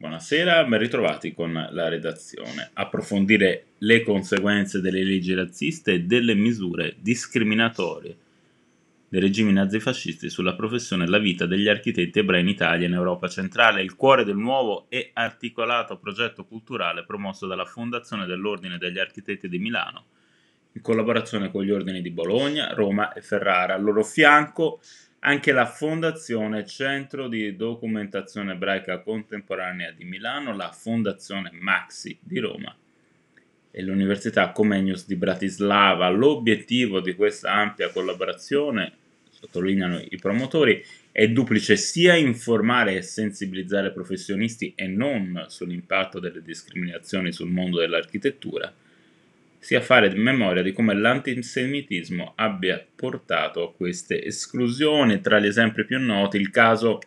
Buonasera, ben ritrovati con la redazione. Approfondire le conseguenze delle leggi razziste e delle misure discriminatorie dei regimi nazifascisti sulla professione e la vita degli architetti ebrei in Italia e in Europa centrale, il cuore del nuovo e articolato progetto culturale promosso dalla Fondazione dell'Ordine degli Architetti di Milano, in collaborazione con gli ordini di Bologna, Roma e Ferrara. Al loro fianco anche la Fondazione Centro di Documentazione Ebraica Contemporanea di Milano, la Fondazione Maxi di Roma e l'Università Comenius di Bratislava. L'obiettivo di questa ampia collaborazione, sottolineano i promotori, è duplice sia informare e sensibilizzare professionisti e non sull'impatto delle discriminazioni sul mondo dell'architettura, sia fare memoria di come l'antisemitismo abbia portato a queste esclusioni. Tra gli esempi più noti il caso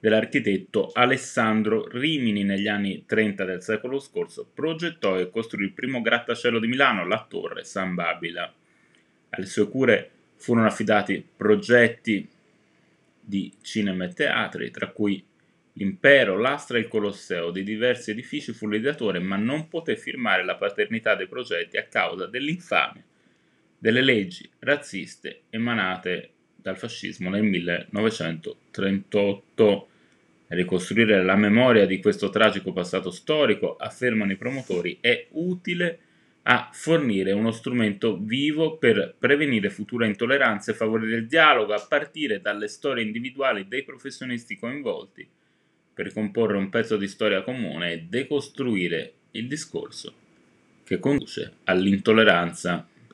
dell'architetto Alessandro Rimini negli anni 30 del secolo scorso progettò e costruì il primo grattacielo di Milano, la Torre San Babila. Alle sue cure furono affidati progetti di cinema e teatri, tra cui L'impero, l'astra e il Colosseo di diversi edifici fu l'ideatore, ma non poté firmare la paternità dei progetti a causa dell'infamia delle leggi razziste emanate dal fascismo nel 1938. Ricostruire la memoria di questo tragico passato storico, affermano i promotori, è utile a fornire uno strumento vivo per prevenire future intolleranze e favorire il dialogo a partire dalle storie individuali dei professionisti coinvolti per comporre un pezzo di storia comune e decostruire il discorso che conduce all'intolleranza